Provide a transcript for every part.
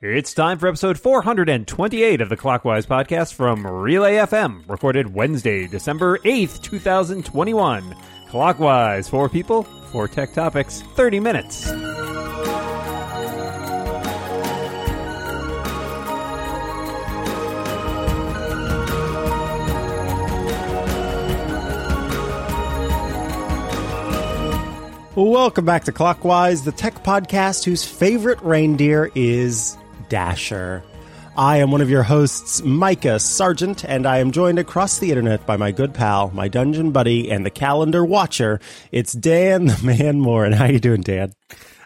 It's time for episode 428 of the Clockwise podcast from Relay FM, recorded Wednesday, December 8th, 2021. Clockwise, four people, four tech topics, 30 minutes. Welcome back to Clockwise, the tech podcast whose favorite reindeer is Dasher. I am one of your hosts, Micah Sargent, and I am joined across the internet by my good pal, my dungeon buddy, and the calendar watcher. It's Dan the Man Moore. How you doing, Dan?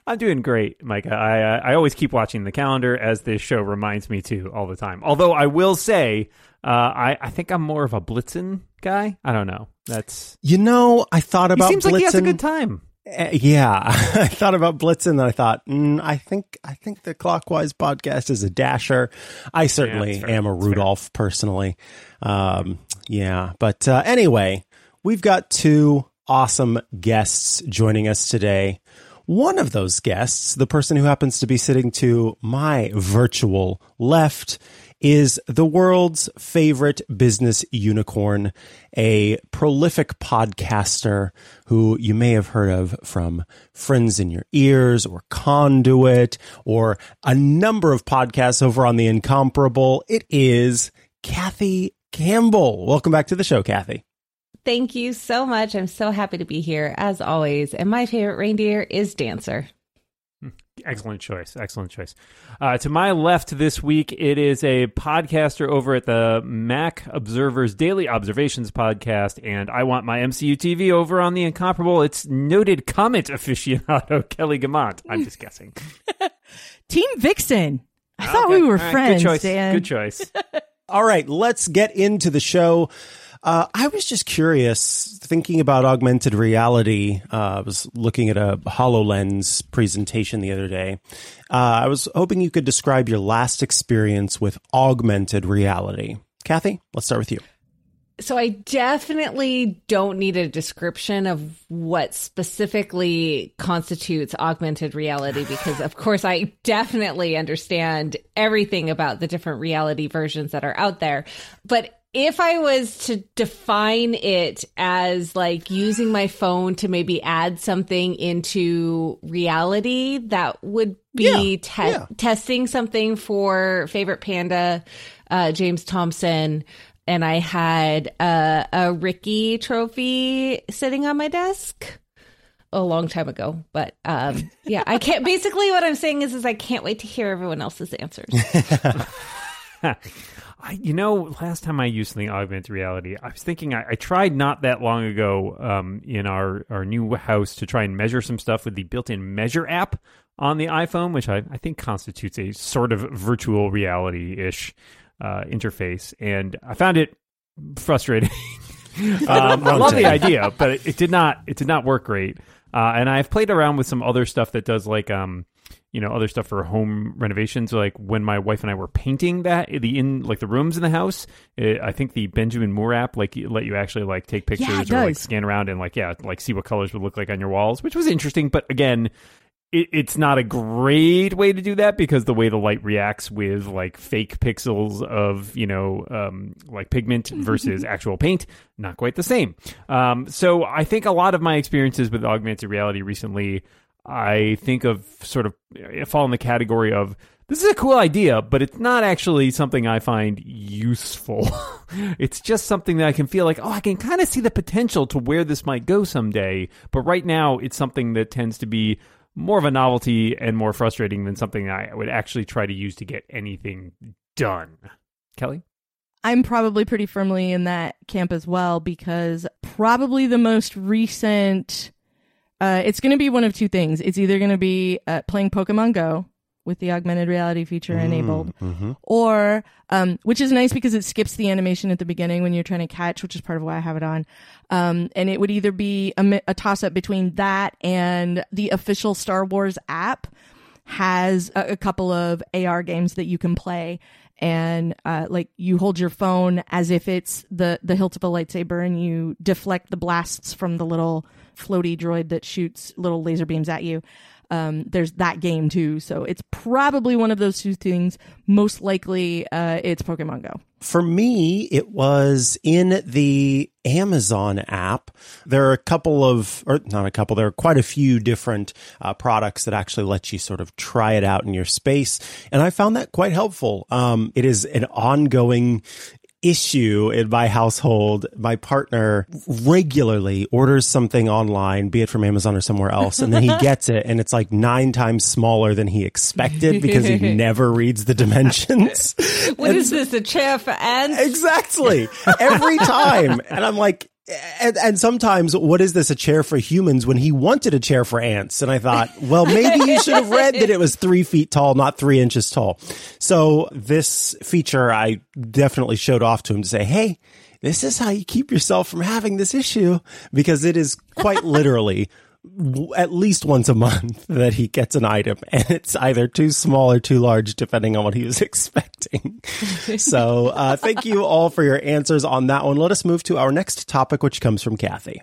I'm doing great, Micah. I uh, I always keep watching the calendar as this show reminds me to all the time. Although I will say, uh, I I think I'm more of a Blitzen guy. I don't know. That's you know I thought about. He seems Blitzen. like he has a good time. Uh, yeah, I thought about Blitzen, and I thought, mm, I think, I think the Clockwise podcast is a dasher. I certainly yeah, am a Rudolph personally. Um, yeah, but uh, anyway, we've got two awesome guests joining us today. One of those guests, the person who happens to be sitting to my virtual left, is the world's favorite business unicorn, a prolific podcaster who you may have heard of from Friends in Your Ears or Conduit or a number of podcasts over on The Incomparable. It is Kathy Campbell. Welcome back to the show, Kathy. Thank you so much. I'm so happy to be here as always. And my favorite reindeer is Dancer. Excellent choice. Excellent choice. Uh, to my left this week, it is a podcaster over at the Mac Observer's Daily Observations podcast, and I want my MCU TV over on the incomparable. It's noted comet aficionado Kelly Guimont. I'm just guessing. Team Vixen. I thought we were All right, friends, Good choice. Dan. Good choice. All right, let's get into the show. Uh, I was just curious, thinking about augmented reality. Uh, I was looking at a HoloLens presentation the other day. Uh, I was hoping you could describe your last experience with augmented reality. Kathy, let's start with you. So I definitely don't need a description of what specifically constitutes augmented reality because of course I definitely understand everything about the different reality versions that are out there. But if I was to define it as like using my phone to maybe add something into reality, that would be Yeah, te- yeah. testing something for favorite panda, uh, James Thompson. And I had a, a Ricky trophy sitting on my desk a long time ago. But um, yeah, I can't. Basically, what I'm saying is, is I can't wait to hear everyone else's answers. I, you know, last time I used something augmented reality, I was thinking I, I tried not that long ago um, in our, our new house to try and measure some stuff with the built-in Measure app on the iPhone, which I, I think constitutes a sort of virtual reality-ish uh, interface, and I found it frustrating. um, I love the idea, but it, it did not it did not work great. Uh, and I've played around with some other stuff that does like um, you know other stuff for home renovations. Like when my wife and i were painting that the in like the rooms in the house it, i think the benjamin moore app like let you actually like take pictures it or like scan around and like yeah like see what colors would look like on your walls which was interesting. But again it, it's not a great way to do that because the way the light reacts with like fake pixels of you know um, like pigment versus actual paint not quite the same. Um, so i think a lot of my experiences with augmented reality recently I think of sort of I fall in the category of this is a cool idea, but it's not actually something I find useful. it's just something that I can feel like, oh, I can kind of see the potential to where this might go someday. But right now, it's something that tends to be more of a novelty and more frustrating than something I would actually try to use to get anything done. Kelly? I'm probably pretty firmly in that camp as well because probably the most recent. Uh, it's going to be one of two things. It's either going to be uh, playing Pokemon Go with the augmented reality feature enabled, Mm-hmm. or um, which is nice because it skips the animation at the beginning when you're trying to catch, which is part of why I have it on. Um, and it would either be a, a toss up between that and the official Star Wars app has a, a couple of AR games that you can play. And uh, like you hold your phone as if it's the the hilt of a lightsaber, and you deflect the blasts from the little floaty droid that shoots little laser beams at you. um, there's that game too. So it's probably one of those two things. Most likely, uh, it's Pokemon Go. For me, it was in the Amazon app. There are a couple of, or not a couple, there are quite a few different uh, products that actually let you sort of try it out in your space. And I found that quite helpful. Um, it is an ongoing issue in my household. My partner regularly orders something online, be it from Amazon or somewhere else, and then he gets it and it's like nine times smaller than he expected because he never reads the dimensions. What and is this, a chair for ants? Exactly. Every time. And I'm like, and, and, sometimes, what is this a chair for humans when he wanted a chair for ants? And I thought, well, maybe you should have read that it was three feet tall, not three inches tall. So this feature, I definitely showed off to him to say, Hey, this is how you keep yourself from having this issue because it is quite literally at least once a month that he gets an item and it's either too small or too large depending on what he was expecting. so, uh, thank you all for your answers on that one. Let us move to our next topic, which comes from Kathy.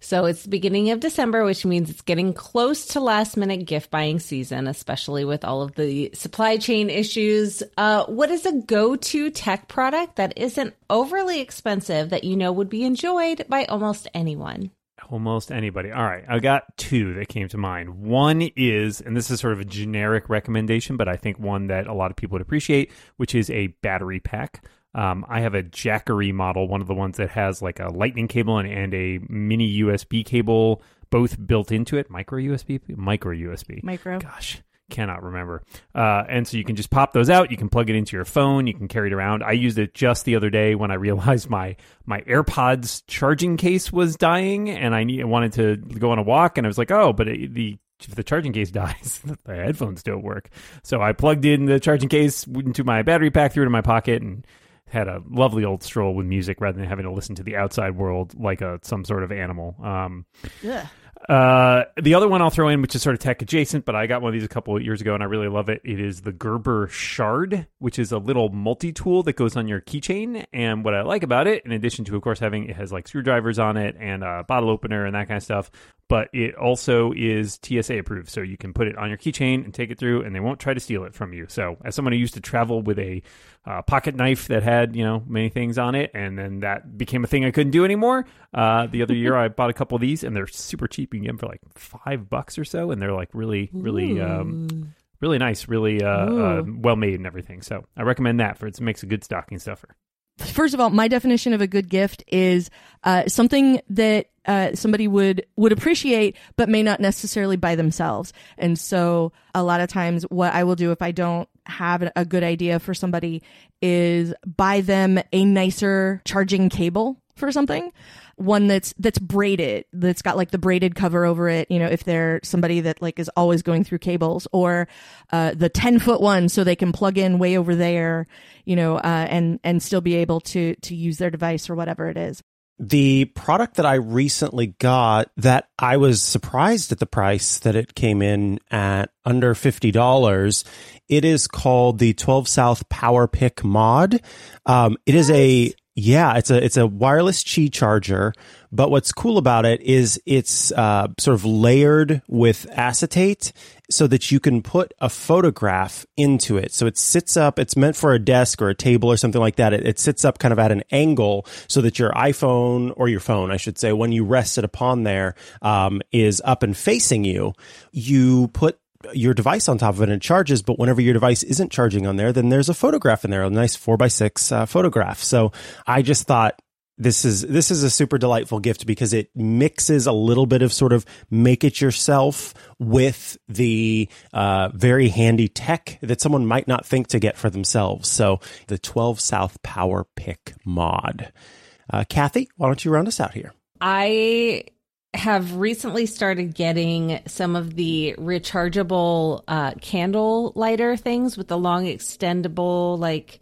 So it's the beginning of December, which means it's getting close to last minute gift buying season, especially with all of the supply chain issues. Uh, what is a go to tech product that isn't overly expensive that you know would be enjoyed by almost anyone? Almost anybody. All right. I got two that came to mind. One is, and this is sort of a generic recommendation, but I think one that a lot of people would appreciate, which is a battery pack. Um, I have a Jackery model, one of the ones that has like a lightning cable and, and a mini USB cable, both built into it. Micro USB? Micro USB. Micro. Gosh cannot remember. Uh, and so you can just pop those out. You can plug it into your phone. You can carry it around. I used it just the other day when I realized my my AirPods charging case was dying, and I need, wanted to go on a walk. And I was like, oh, but it, the if the charging case dies, the headphones don't work. So I plugged in the charging case into my battery pack, threw it in my pocket, and had a lovely old stroll with music rather than having to listen to the outside world like a some sort of animal. Um, yeah. Uh, the other one I'll throw in, which is sort of tech adjacent, but I got one of these a couple of years ago and I really love it. It is the Gerber Shard, which is a little multi tool that goes on your keychain. And what I like about it, in addition to, of course, having it has like screwdrivers on it and a bottle opener and that kind of stuff, but it also is TSA approved. So you can put it on your keychain and take it through, and they won't try to steal it from you. So, as someone who used to travel with a uh, pocket knife that had, you know, many things on it, and then that became a thing I couldn't do anymore, uh, the other year I bought a couple of these, and they're super cheap. You can get them for like five bucks or so, and they're like really, really. Um, really nice, really uh, uh, well made and everything. So I recommend that for it makes a good stocking stuffer first of all, my definition of a good gift is uh, something that uh, somebody would would appreciate, but may not necessarily buy themselves. And so, a lot of times, what I will do if I don't have a good idea for somebody is buy them a nicer charging cable for something one that's that's braided that's got like the braided cover over it you know if they're somebody that like is always going through cables or uh, the 10 foot one so they can plug in way over there you know uh, and and still be able to to use their device or whatever it is the product that I recently got that I was surprised at the price that it came in at under $50. It is called the 12 South PowerPic Mod. Um, it is a yeah, it's a it's a wireless Qi charger, but what's cool about it is it's uh, sort of layered with acetate so that you can put a photograph into it. So it sits up. It's meant for a desk or a table or something like that. It, it sits up kind of at an angle so that your iPhone or your phone, I should say, when you rest it upon there, um, is up and facing you. You put your device on top of it and it charges, but whenever your device isn't charging on there, then there's a photograph in there, a nice four by six uh, photograph. So I just thought this is this is a super delightful gift because it mixes a little bit of sort of make it yourself with the uh, very handy tech that someone might not think to get for themselves. So the 12 South Power Pick mod. Uh, Kathy, why don't you round us out here? I have recently started getting some of the rechargeable uh, candle lighter things with the long extendable like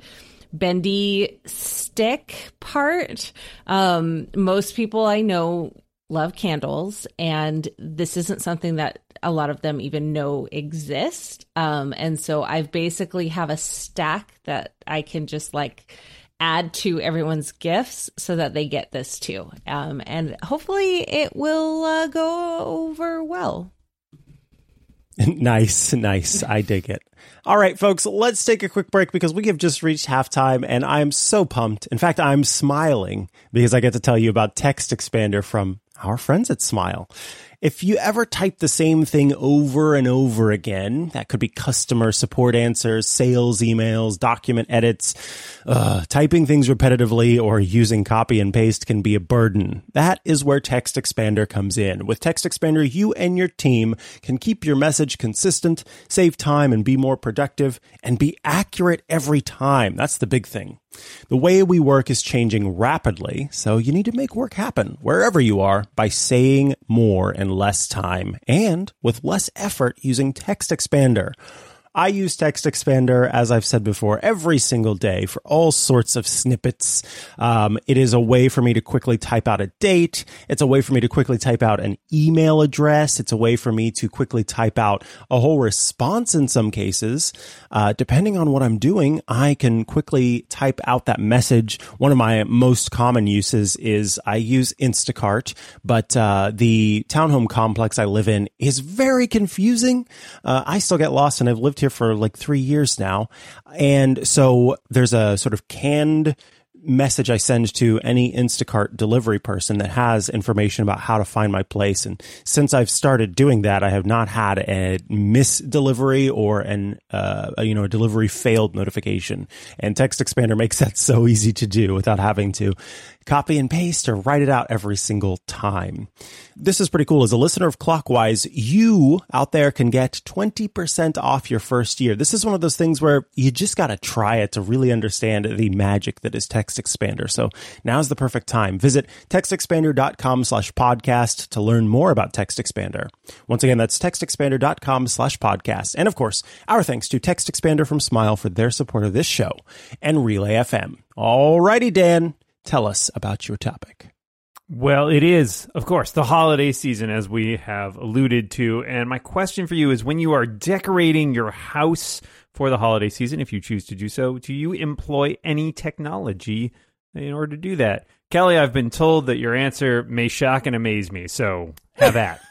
bendy stick part. Um, most people I know love candles, and this isn't something that a lot of them even know exist. Um, and so I've basically have a stack that I can just like add to everyone's gifts so that they get this too. Um, and hopefully it will uh, go over well. nice, nice. I dig it. All right, folks, let's take a quick break because we have just reached halftime and I'm so pumped. In fact, I'm smiling because I get to tell you about TextExpander from our friends at Smile. If you ever type the same thing over and over again, that could be customer support answers, sales emails, document edits, uh, typing things repetitively or using copy and paste can be a burden. That is where TextExpander comes in. With TextExpander, you and your team can keep your message consistent, save time and be more productive, and be accurate every time. That's the big thing. The way we work is changing rapidly, so you need to make work happen wherever you are by saying more in less time and with less effort using TextExpander. I use TextExpander, as I've said before, every single day for all sorts of snippets. Um, it is a way for me to quickly type out a date. It's a way for me to quickly type out an email address. It's a way for me to quickly type out a whole response in some cases. Uh, depending on what I'm doing, I can quickly type out that message. One of my most common uses is I use Instacart, but uh, the townhome complex I live in is very confusing. Uh, I still get lost and I've lived here for like three years now. And so there's a sort of canned message I send to any Instacart delivery person that has information about how to find my place. And since I've started doing that, I have not had a miss delivery or an, uh, a, you know, a delivery failed notification. And TextExpander makes that so easy to do without having to copy and paste or write it out every single time. This is pretty cool. As a listener of Clockwise, you out there can get 20% off your first year. This is one of those things where you just got to try it to really understand the magic that is TextExpander. So now's the perfect time. Visit textexpander.com slash podcast to learn more about TextExpander. Once again, that's textexpander.com slash podcast. And of course, our thanks to TextExpander from Smile for their support of this show and Relay FM. Alrighty, Dan, tell us about your topic. Well, it is, of course, the holiday season, as we have alluded to. And my question for you is when you are decorating your house for the holiday season, if you choose to do so, do you employ any technology in order to do that? Kelly, I've been told that your answer may shock and amaze me. So have that.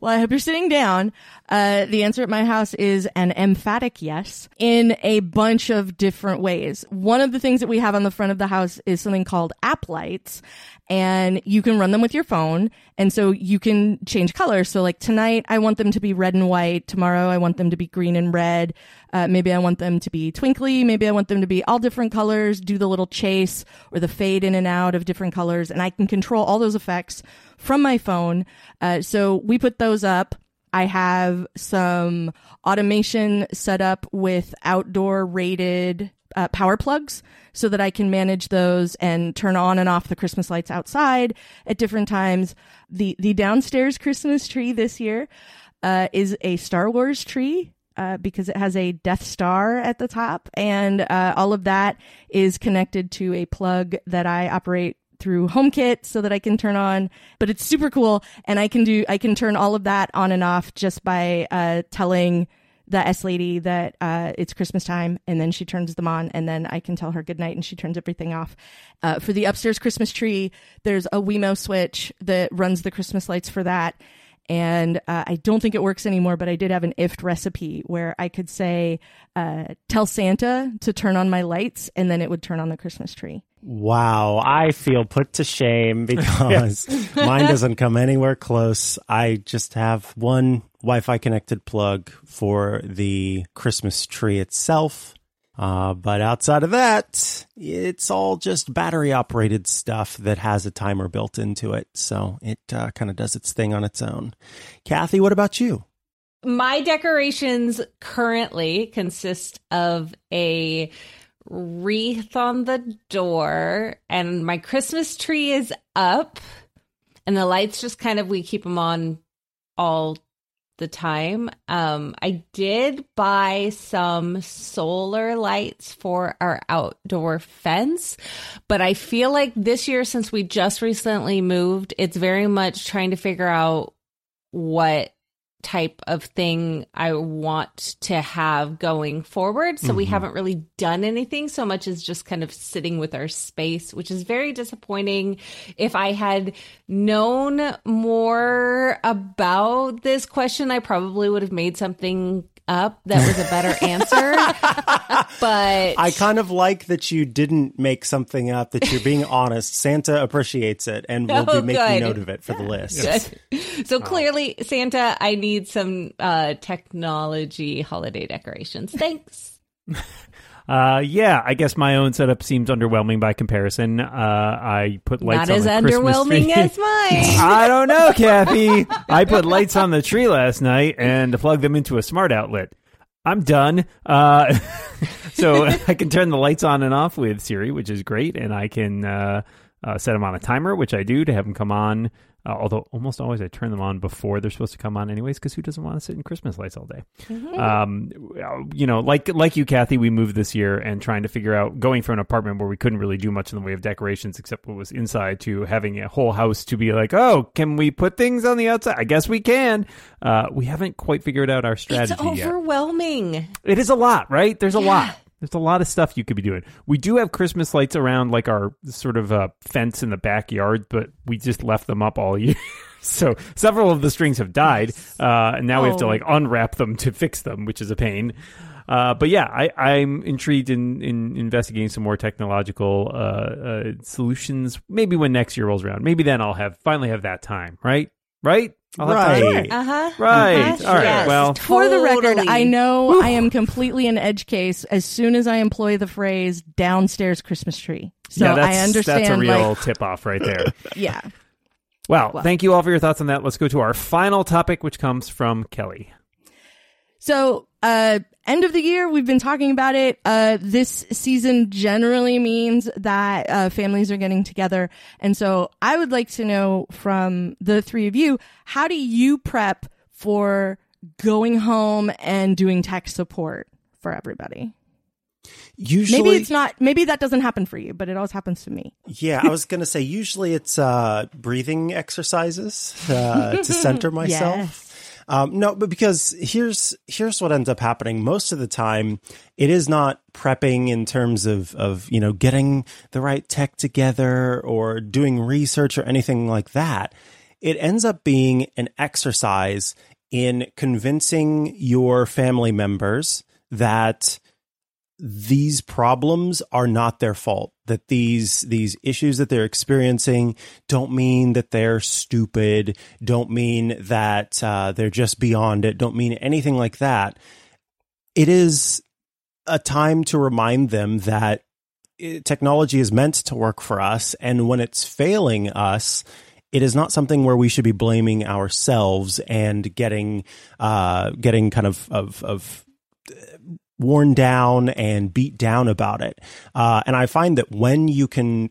Well, I hope you're sitting down. Uh, the answer at my house is an emphatic yes in a bunch of different ways. One of the things that we have on the front of the house is something called app lights and you can run them with your phone. And so you can change colors. So like tonight, I want them to be red and white. Tomorrow, I want them to be green and red. Uh, maybe I want them to be twinkly. Maybe I want them to be all different colors, do the little chase or the fade in and out of different colors. And I can control all those effects from my phone. Uh, so we put those up. I have some automation set up with outdoor rated uh, power plugs so that I can manage those and turn on and off the Christmas lights outside at different times. The the downstairs Christmas tree this year uh, is a Star Wars tree. Uh, because it has a Death Star at the top, and uh, all of that is connected to a plug that I operate through HomeKit so that I can turn on. But it's super cool, and I can do I can turn all of that on and off just by uh, telling the S lady that uh, it's Christmas time, and then she turns them on, and then I can tell her good night, and she turns everything off. Uh, for the upstairs Christmas tree, there's a Wemo switch that runs the Christmas lights for that. And uh, I don't think it works anymore, but I did have an IFTTT recipe where I could say, uh, tell Santa to turn on my lights, and then it would turn on the Christmas tree. Wow, I feel put to shame because mine doesn't come anywhere close. I just have one Wi Fi connected plug for the Christmas tree itself. Uh, but outside of that, it's all just battery operated stuff that has a timer built into it. So it uh, kind of does its thing on its own. Kathy, what about you? My decorations currently consist of a wreath on the door, and my Christmas tree is up, and the lights just kind of we keep them on all the time. Um, I did buy some solar lights for our outdoor fence, but I feel like this year, since we just recently moved, it's very much trying to figure out what type of thing I want to have going forward. So mm-hmm. we haven't really done anything so much as just kind of sitting with our space, which is very disappointing. If I had known more about this question, I probably would have made something up that was a better answer. but I kind of like that you didn't make something up, that you're being honest. Santa appreciates it and will oh, be making good. note of it for the list. Good. So clearly, Santa, I need some uh, technology holiday decorations. Thanks. Uh, yeah, I guess my own setup seems underwhelming by comparison. Uh, I put lights on the side. not as underwhelming as mine. I don't know, Kathy. I put lights on the tree last night and plugged them into a smart outlet. I'm done. Uh, so I can turn the lights on and off with Siri, which is great, and I can uh, uh, set them on a timer, which I do to have them come on uh, although almost always I turn them on before they're supposed to come on, anyways, because who doesn't want to sit in Christmas lights all day? Mm-hmm. Um, you know, like like you, Kathy, we moved this year and trying to figure out going from an apartment where we couldn't really do much in the way of decorations except what was inside to having a whole house to be like, oh, can we put things on the outside? I guess we can. Uh, we haven't quite figured out our strategy. Yet. It's overwhelming. Yet. It is a lot, right? There's a yeah. lot. There's a lot of stuff you could be doing. We do have Christmas lights around like our sort of uh, fence in the backyard, but we just left them up all year. so several of the strings have died, uh, and now oh. we have to oh. like unwrap them to fix them, which is a pain. Uh, but yeah, I, am intrigued in, in investigating some more technological uh, uh, solutions. Maybe when next year rolls around, maybe then I'll have finally have that time. Right, right. I'll right. Uh huh. Right. Uh-huh. All right. Yes. Well, for the record, I know I am completely an edge case as soon as I employ the phrase downstairs Christmas tree. So yeah, I understand. That's a real like, tip off right there. yeah. Well, well, thank you all for your thoughts on that. Let's go to our final topic, which comes from Kelly. So, uh, end of the year, we've been talking about it. Uh, this season generally means that uh, families are getting together. And so I would like to know from the three of you, how do you prep for going home and doing tech support for everybody? Usually, maybe it's not. Maybe that doesn't happen for you, but it always happens to me. Yeah, I was gonna say usually it's uh, breathing exercises uh, to center myself. Yes. Um, no, but because here's here's what ends up happening. Most of the time, it is not prepping in terms of of you know getting the right tech together or doing research or anything like that. It ends up being an exercise in convincing your family members that these problems are not their fault that these these issues that they're experiencing don't mean that they're stupid don't mean that uh, they're just beyond it don't mean anything like that. It is a time to remind them that eh, technology is meant to work for us and when it's failing us it is not something where we should be blaming ourselves and getting uh, getting kind of of, of worn down and beat down about it. Uh, and I find that when you can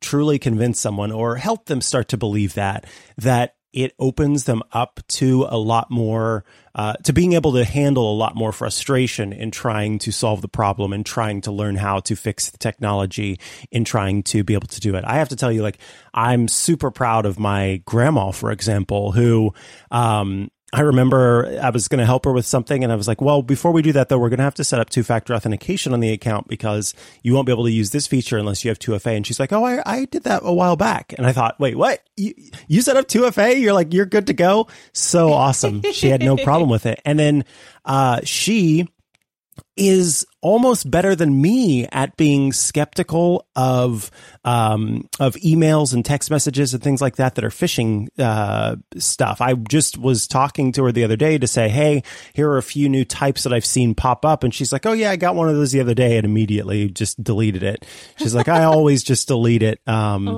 truly convince someone or help them start to believe that, that it opens them up to a lot more, uh, to being able to handle a lot more frustration in trying to solve the problem and trying to learn how to fix the technology in trying to be able to do it. I have to tell you, like, I'm super proud of my grandma, for example, who, um, I remember I was going to help her with something and I was like, well, before we do that though, we're going to have to set up two factor authentication on the account because you won't be able to use this feature unless you have 2FA. And she's like, oh, I, I did that a while back. And I thought, wait, what? You, you set up 2FA? You're like, you're good to go. So awesome. she had no problem with it. And then, uh, she is almost better than me at being skeptical of um, of emails and text messages and things like that that are phishing uh, stuff. I just was talking to her the other day to say, "Hey, here are a few new types that I've seen pop up," and she's like, "Oh yeah, I got one of those the other day," and immediately just deleted it. She's like, "I always just delete it," um,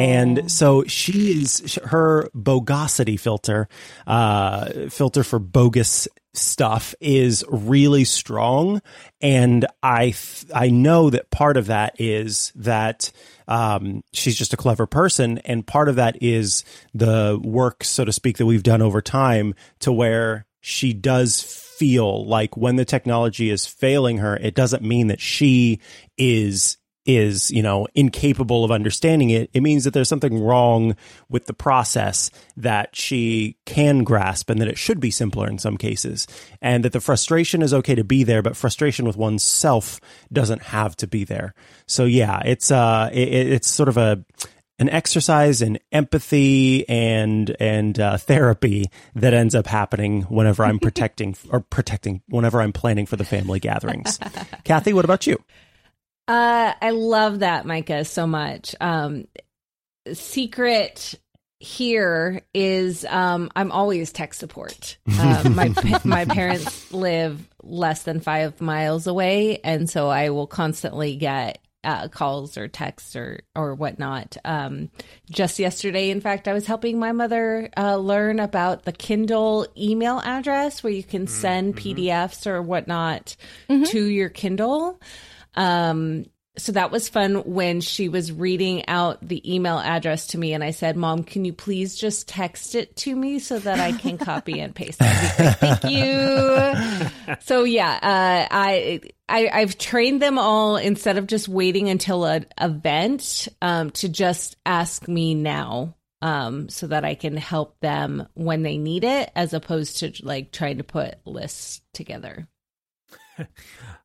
and so she is her bogosity filter uh, filter for bogus stuff is really strong. And i th- i know that part of that is that um, she's just a clever person. And part of that is the work so to speak that we've done over time to where she does feel like when the technology is failing her it doesn't mean that she is is, you know, incapable of understanding it, it means that there's something wrong with the process that she can grasp and that it should be simpler in some cases. And that the frustration is okay to be there, but frustration with oneself doesn't have to be there. So yeah, it's, uh, it, it's sort of a, an exercise in empathy and and uh, therapy that ends up happening whenever I'm protecting or protecting whenever I'm planning for the family gatherings. Kathy, what about you? Uh, I love that, Micah, so much. Um, secret here is um, I'm always tech support. Uh, my my parents live less than five miles away, and so I will constantly get uh, calls or texts or or whatnot. Um, just yesterday, in fact, I was helping my mother uh, learn about the Kindle email address where you can send Mm-hmm. PDFs or whatnot to your Kindle. Um, so that was fun when she was reading out the email address to me, and I said, "Mom, can you please just text it to me so that I can copy and paste?" Be great. Thank you. So yeah, uh, I, I I've trained them all instead of just waiting until an event um, to just ask me now. Um, so that I can help them when they need it, as opposed to like trying to put lists together.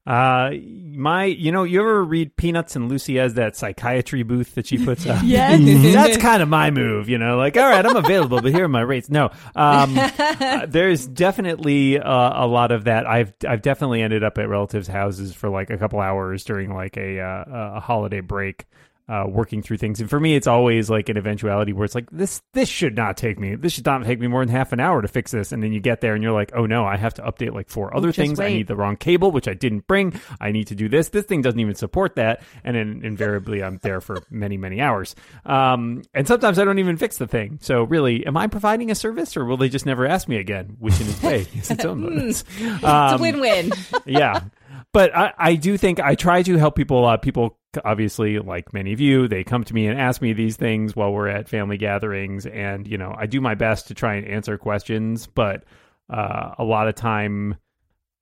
Uh, my, you know, you ever read Peanuts and Lucy has that psychiatry booth that she puts up? Yes. That's kind of my move, you know, like, all right, I'm available, but here are my rates. No, um, uh, there's definitely uh, a lot of that. I've, I've definitely ended up at relatives' houses for like a couple hours during like a, uh, a holiday break. Uh, working through things, and for me, it's always like an eventuality where it's like this. This should not take me. This should not take me more than half an hour to fix this. And then you get there, and you're like, oh no, I have to update like four other Just things. I need the wrong cable, which I didn't bring. I need to do this. This thing doesn't even support that. And then invariably, I'm there for many, many hours. Um, and sometimes I don't even fix the thing. So really, am I providing a service, or will they just never ask me again? Which in its way is its own bonus. It's Um, a win-win. yeah. But I, I do think I try to help people. Uh, people, obviously, like many of you, they come to me and ask me these things while we're at family gatherings. And, you know, I do my best to try and answer questions. But uh, a lot of time,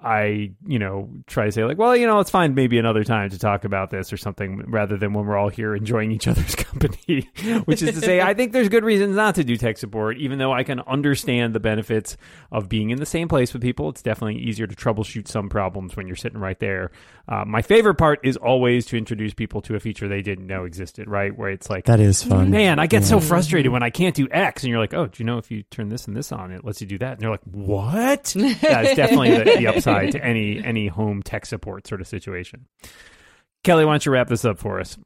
I, you know, try to say, like, well, you know, it's fine maybe another time to talk about this or something rather than when we're all here enjoying each other's company, which is to say, I think there's good reasons not to do tech support, even though I can understand the benefits of being in the same place with people. It's definitely easier to troubleshoot some problems when you're sitting right there. Uh, my favorite part is always to introduce people to a feature they didn't know existed, right? Where it's like, That is fun. man, I get so frustrated when I can't do X, and you're like, oh, do you know if you turn this and this on, it lets you do that? And they're like, what? yeah, it's definitely the, the upside to any any home tech support sort of situation. Kelly, why don't you wrap this up for us?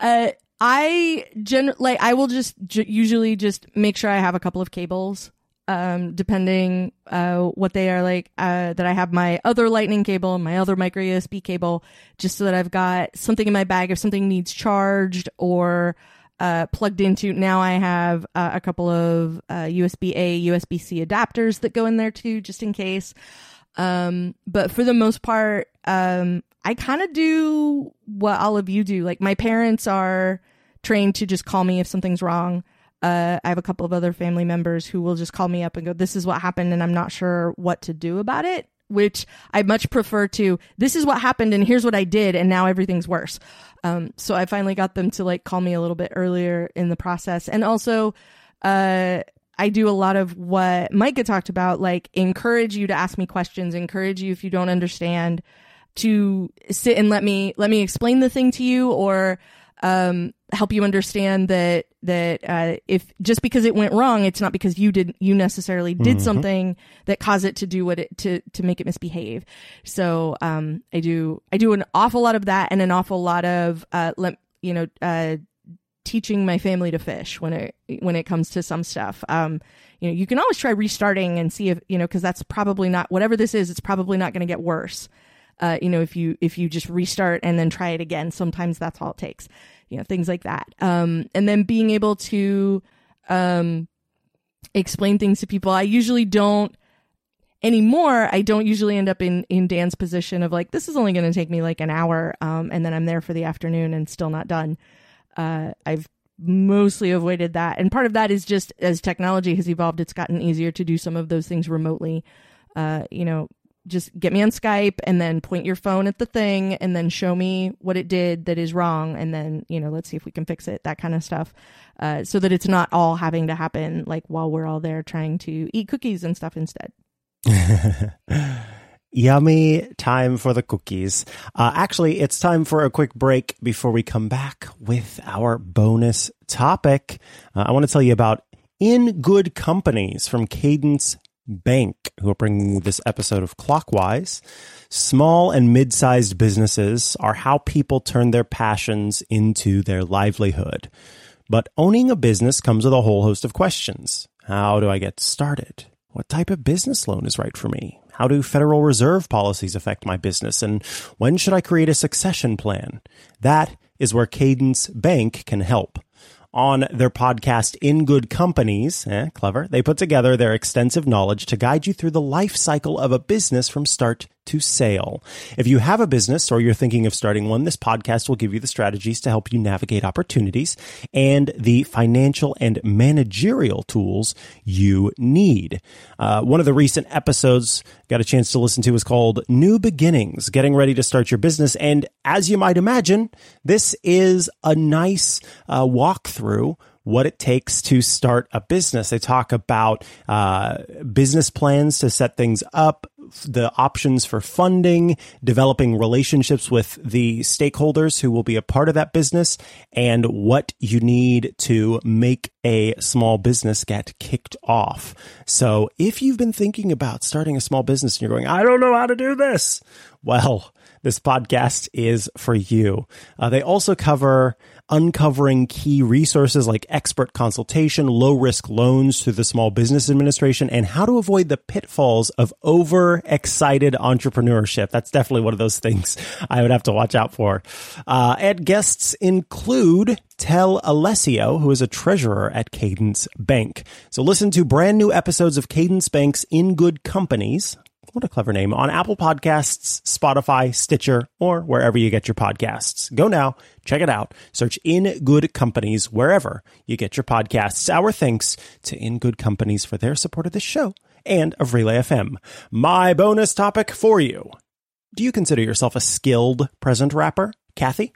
Uh, I gen like I will just j- usually just make sure I have a couple of cables, um, depending uh what they are like. Uh, that I have my other Lightning cable and my other micro USB cable, just so that I've got something in my bag if something needs charged or uh plugged into. Now I have uh, a couple of uh, USB A, USB C adapters that go in there too, just in case. Um, but for the most part, um, I kind of do what all of you do. Like my parents are trained to just call me if something's wrong. Uh, I have a couple of other family members who will just call me up and go, "This is what happened, and I'm not sure what to do about it." Which I much prefer to. This is what happened, and here's what I did, and now everything's worse. Um, so I finally got them to like call me a little bit earlier in the process, and also, uh, I do a lot of what Micah talked about, like encourage you to ask me questions, encourage you if you don't understand to sit and let me let me explain the thing to you or um help you understand that that uh if just because it went wrong it's not because you did you necessarily did something that caused it to do what it to to make it misbehave. So um i do i do an awful lot of that and an awful lot of uh let you know uh teaching my family to fish when it when it comes to some stuff. Um, you know, you can always try restarting and see if you know because that's probably not whatever this is. It's probably not going to get worse. Uh, you know, if you if you just restart and then try it again, sometimes that's all it takes. You know, things like that. Um, and then being able to um, explain things to people. I usually don't anymore i don't usually end up in in dan's position of like this is only going to take me like an hour um and then i'm there for the afternoon and still not done uh i've mostly avoided that and part of that is just as technology has evolved it's gotten easier to do some of those things remotely uh you know just get me on Skype and then point your phone at the thing and then show me what it did that is wrong. And then, you know, let's see if we can fix it, that kind of stuff. Uh, so that it's not all having to happen like while we're all there trying to eat cookies and stuff instead. Yummy time for the cookies. Uh, actually, it's time for a quick break before we come back with our bonus topic. Uh, I want to tell you about In Good Companies from Cadence Bank, who are bringing this episode of Clockwise. Small and mid sized businesses are how people turn their passions into their livelihood. But owning a business comes with a whole host of questions. How do I get started? What type of business loan is right for me? How do Federal Reserve policies affect my business? And when should I create a succession plan? That is where Cadence Bank can help on their podcast In Good Companies. Eh, clever. They put together their extensive knowledge to guide you through the life cycle of a business from start to sale. If you have a business or you're thinking of starting one, this podcast will give you the strategies to help you navigate opportunities and the financial and managerial tools you need. Uh, one of the recent episodes got a chance to listen to is called New Beginnings, Getting Ready to Start Your Business. And as you might imagine, this is a nice uh, walkthrough what it takes to start a business. They talk about uh, business plans to set things up, the options for funding, developing relationships with the stakeholders who will be a part of that business, and what you need to make a small business get kicked off. So if you've been thinking about starting a small business and you're going, I don't know how to do this, well, this podcast is for you. Uh, they also cover uncovering key resources like expert consultation, low risk loans through the Small Business Administration, and how to avoid the pitfalls of overexcited entrepreneurship. That's definitely one of those things I would have to watch out for. Uh, and guests include Tel Alessio, who is a treasurer at Cadence Bank. So listen to brand new episodes of Cadence Bank's In Good Companies what a clever name. On Apple Podcasts, Spotify, Stitcher, or wherever you get your podcasts. Go now, check it out. Search In Good Companies wherever you get your podcasts. Our thanks to In Good Companies for their support of this show and of Relay FM. My bonus topic for you. Do you consider yourself a skilled present wrapper, Kathy?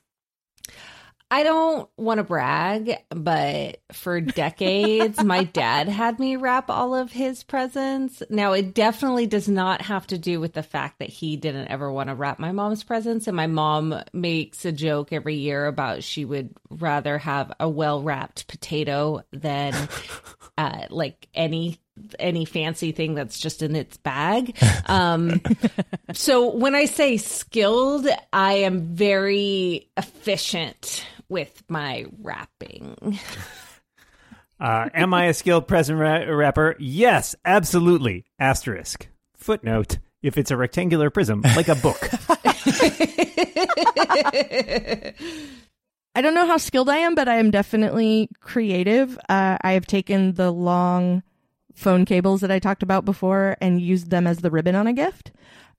I don't want to brag, but for decades, my dad had me wrap all of his presents. Now, it definitely does not have to do with the fact that he didn't ever want to wrap my mom's presents. And my mom makes a joke every year about she would rather have a well wrapped potato than uh, like any any fancy thing that's just in its bag. Um, so when I say skilled, I am very efficient with my wrapping. Uh, am I a skilled present ra- wrapper? Yes, absolutely. Asterisk. Footnote. If it's a rectangular prism, like a book. I don't know how skilled I am, but I am definitely creative. Uh, I have taken the long phone cables that I talked about before and used them as the ribbon on a gift.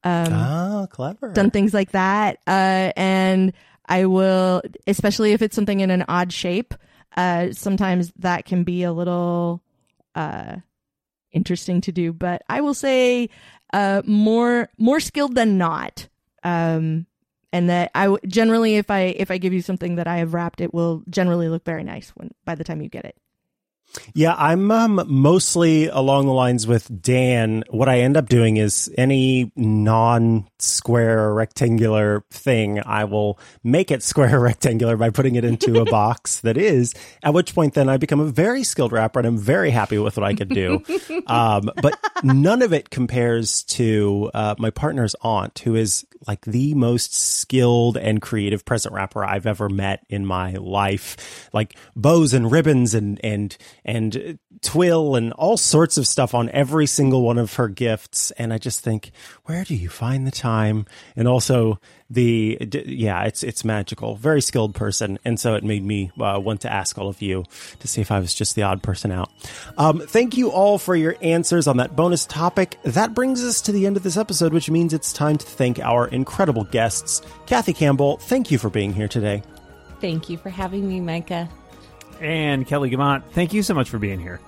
Um, ah, clever. Done things like that. Uh, and I will, especially if it's something in an odd shape, uh, sometimes that can be a little uh, interesting to do. But I will say uh, more more skilled than not. Um, and that I generally, if I if I give you something that I have wrapped, it will generally look very nice when by the time you get it. Yeah, I'm um, mostly along the lines with Dan. What I end up doing is any non square or rectangular thing, I will make it square or rectangular by putting it into a box that is, at which point then I become a very skilled wrapper and I'm very happy with what I can do. um, but none of it compares to uh, my partner's aunt, who is like the most skilled and creative present wrapper I've ever met in my life. Like bows and ribbons and, and, and twill and all sorts of stuff on every single one of her gifts. And I just think, where do you find the time? And also the, yeah, it's, it's magical. Very skilled person. And so it made me uh, want to ask all of you to see if I was just the odd person out. Um, thank you all for your answers on that bonus topic. That brings us to the end of this episode, which means it's time to thank our incredible guests. Kathy Campbell, thank you for being here today. Thank you for having me, Micah. And Kelly Guimont, thank you so much for being here.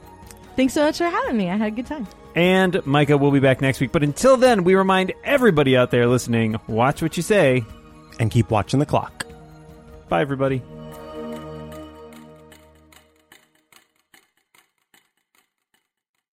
Thanks so much for having me. I had a good time. And Micah will be back next week. But until then, we remind everybody out there listening watch what you say. And keep watching the clock. Bye, everybody.